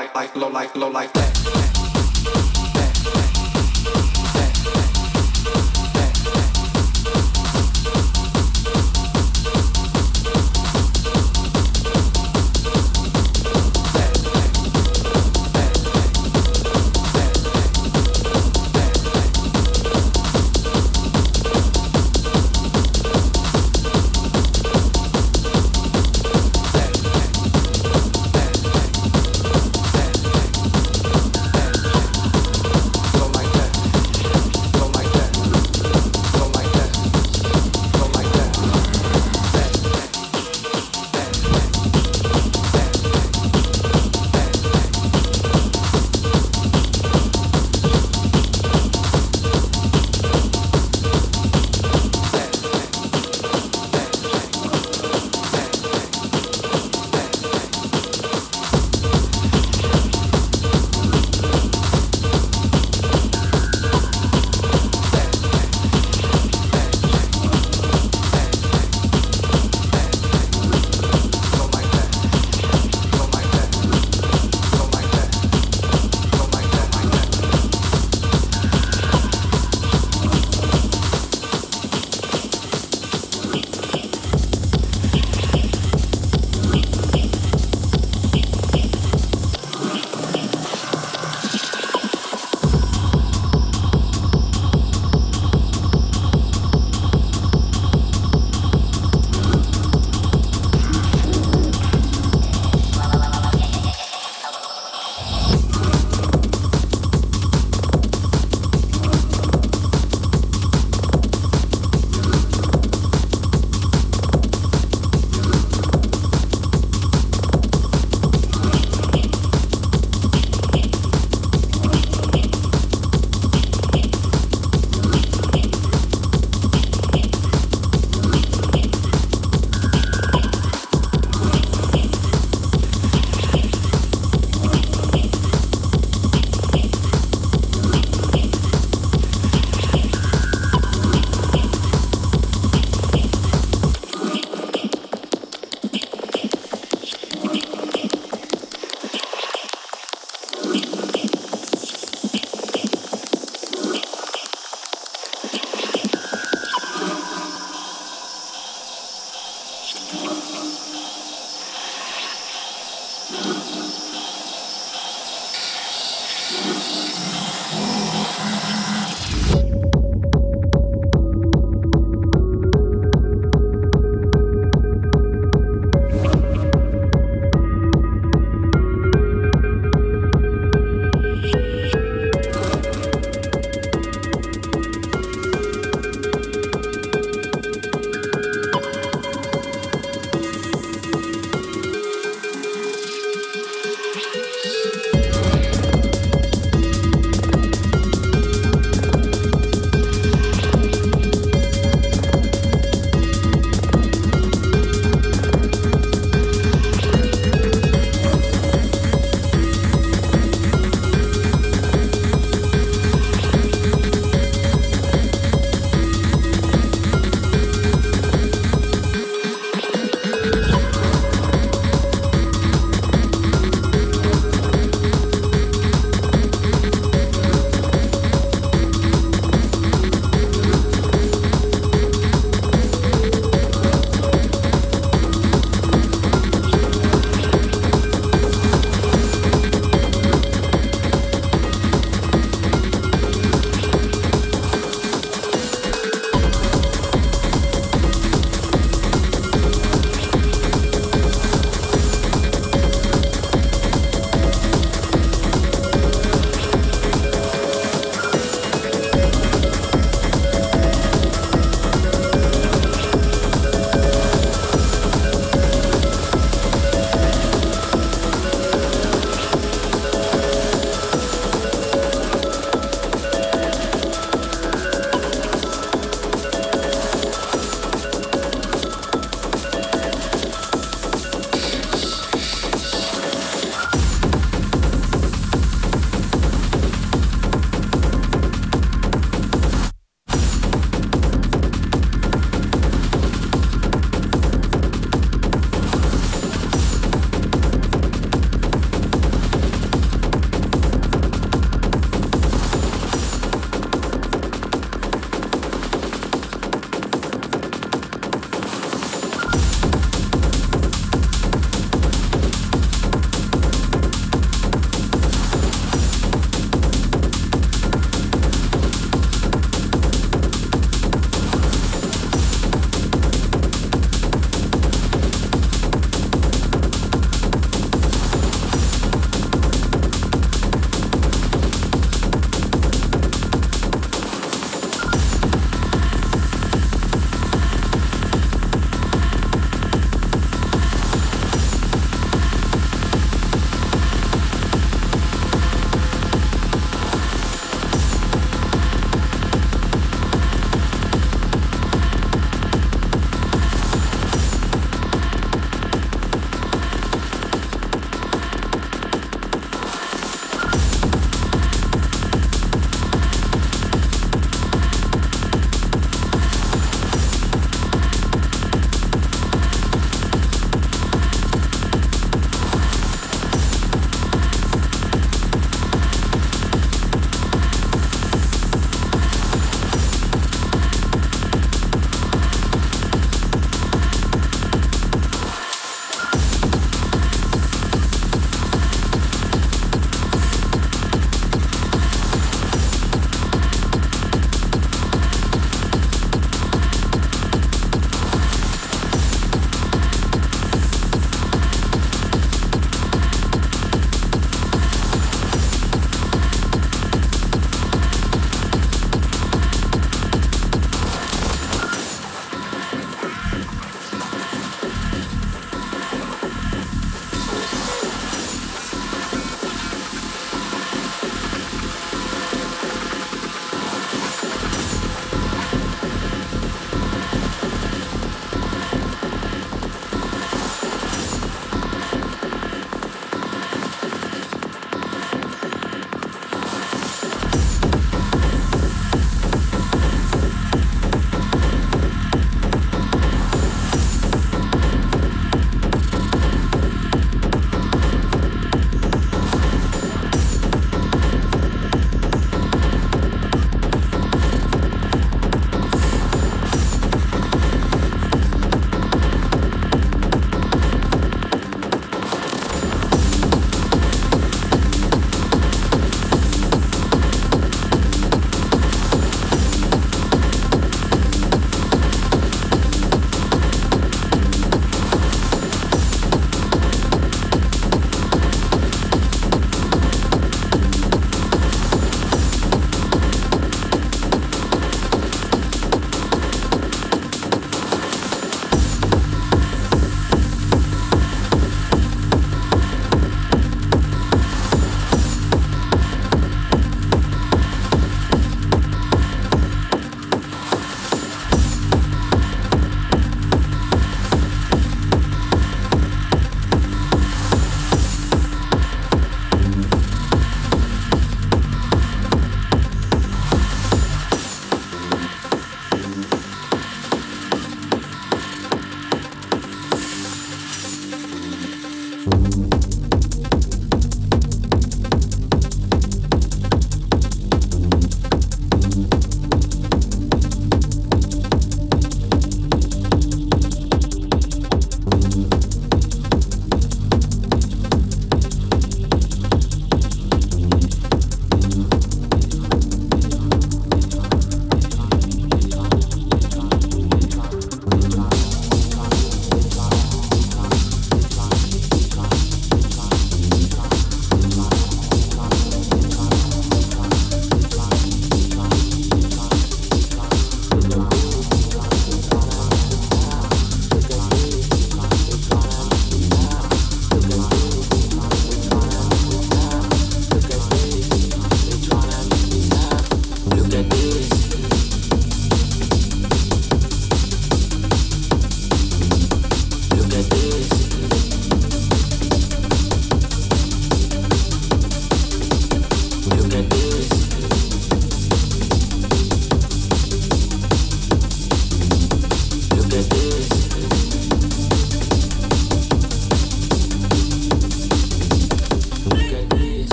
like, like, low, like, low, like that.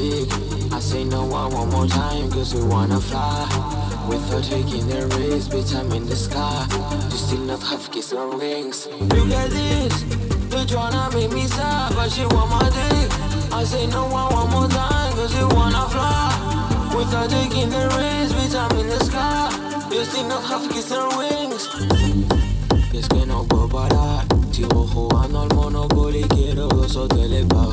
I say no one one more time, cause we wanna fly. Without taking the risk, bitch, I'm in the sky. You still not have kiss or wings. Look at this, bitch wanna make me sad, but she want my dick. I say no one one more time, cause we wanna fly. Without taking the risk, bitch, I'm in the sky. You still not have kiss or wings. Y es que no puedo parar, tío, ojo al monopoly, quiero dos hoteles para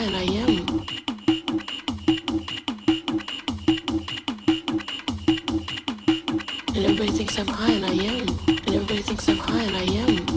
and I am. And everybody thinks I'm high and I am. And everybody thinks I'm high and I am.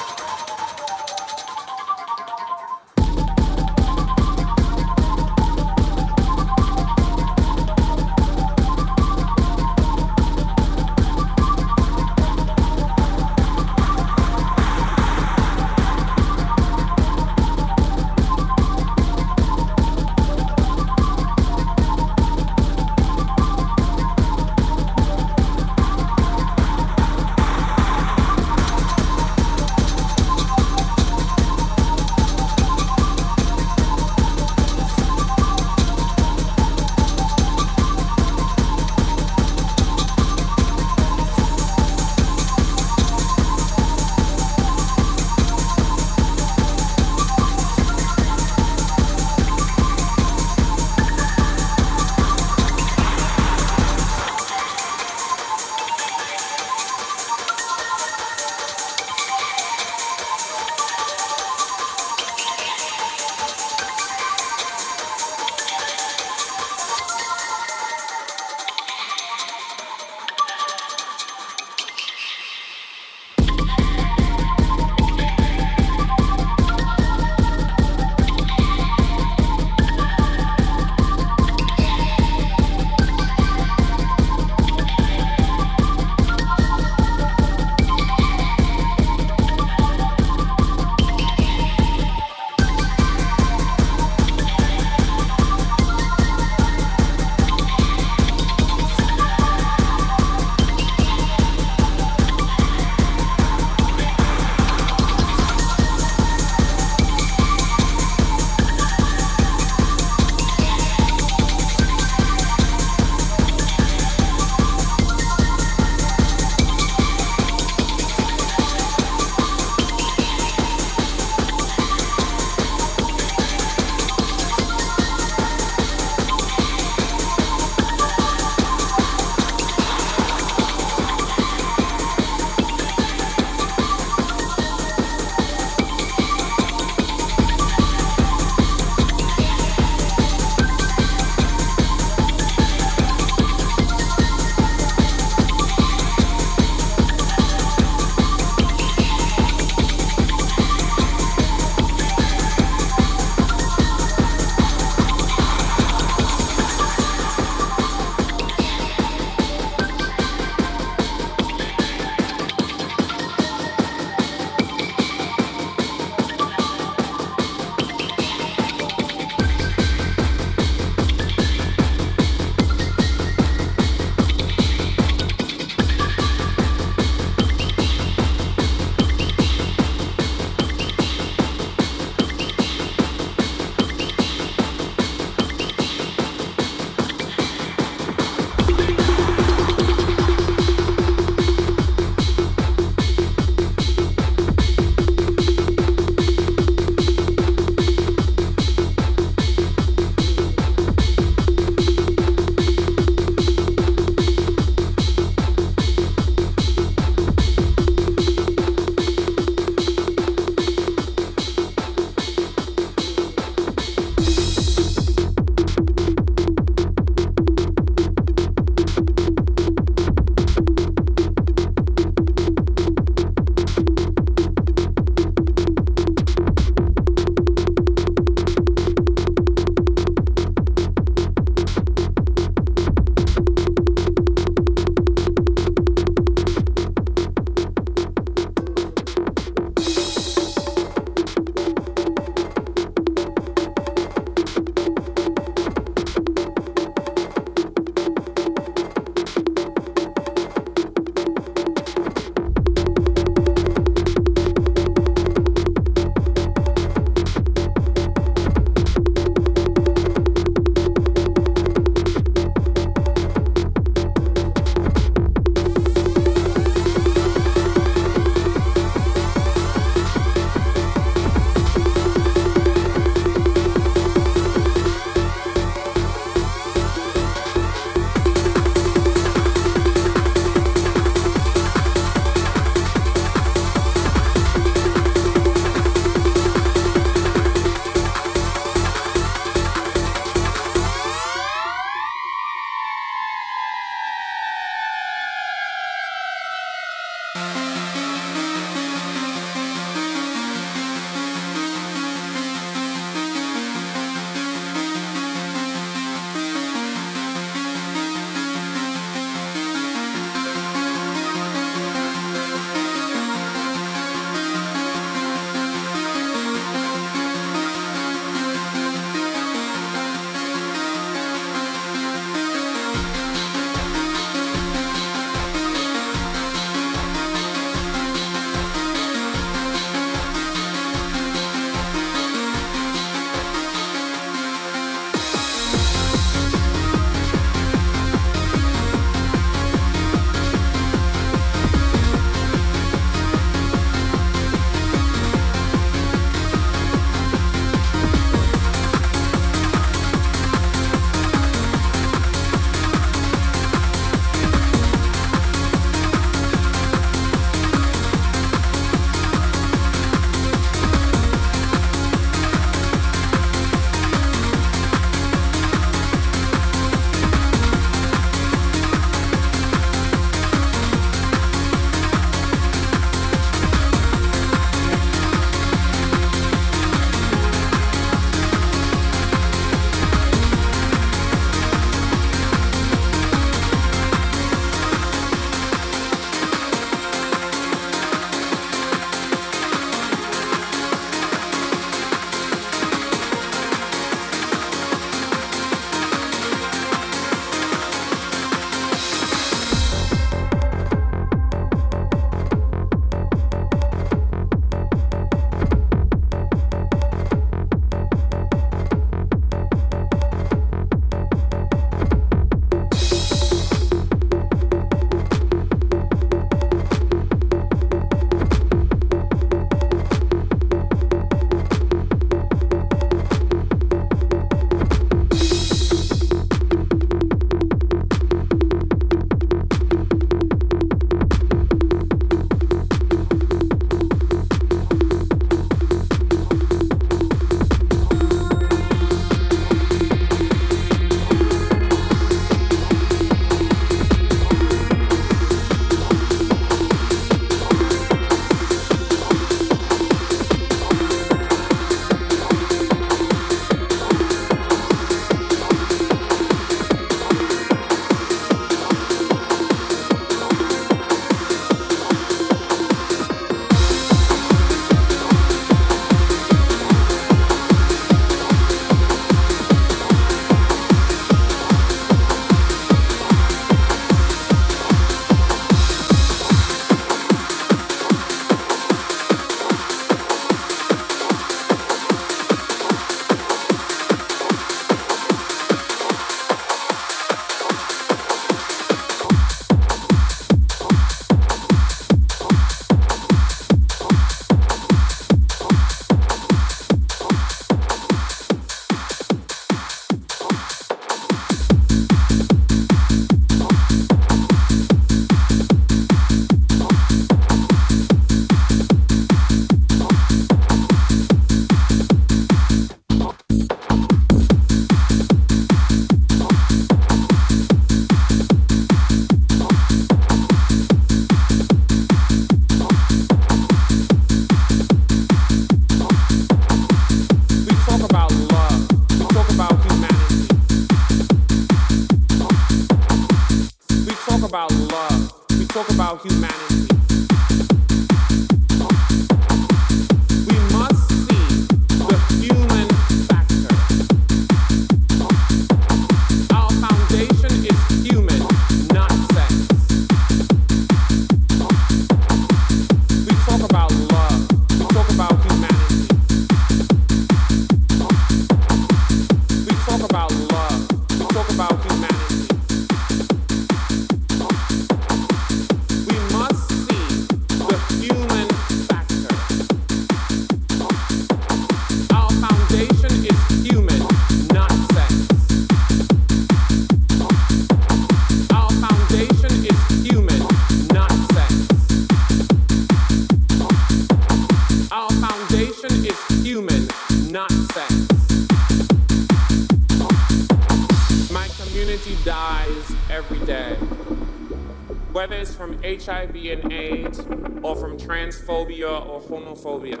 Homophobia.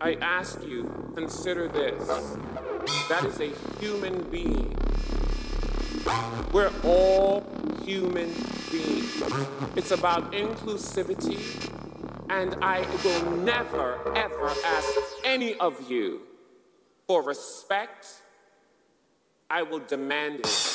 I ask you, consider this. That is a human being. We're all human beings. It's about inclusivity, and I will never, ever ask any of you for respect. I will demand it.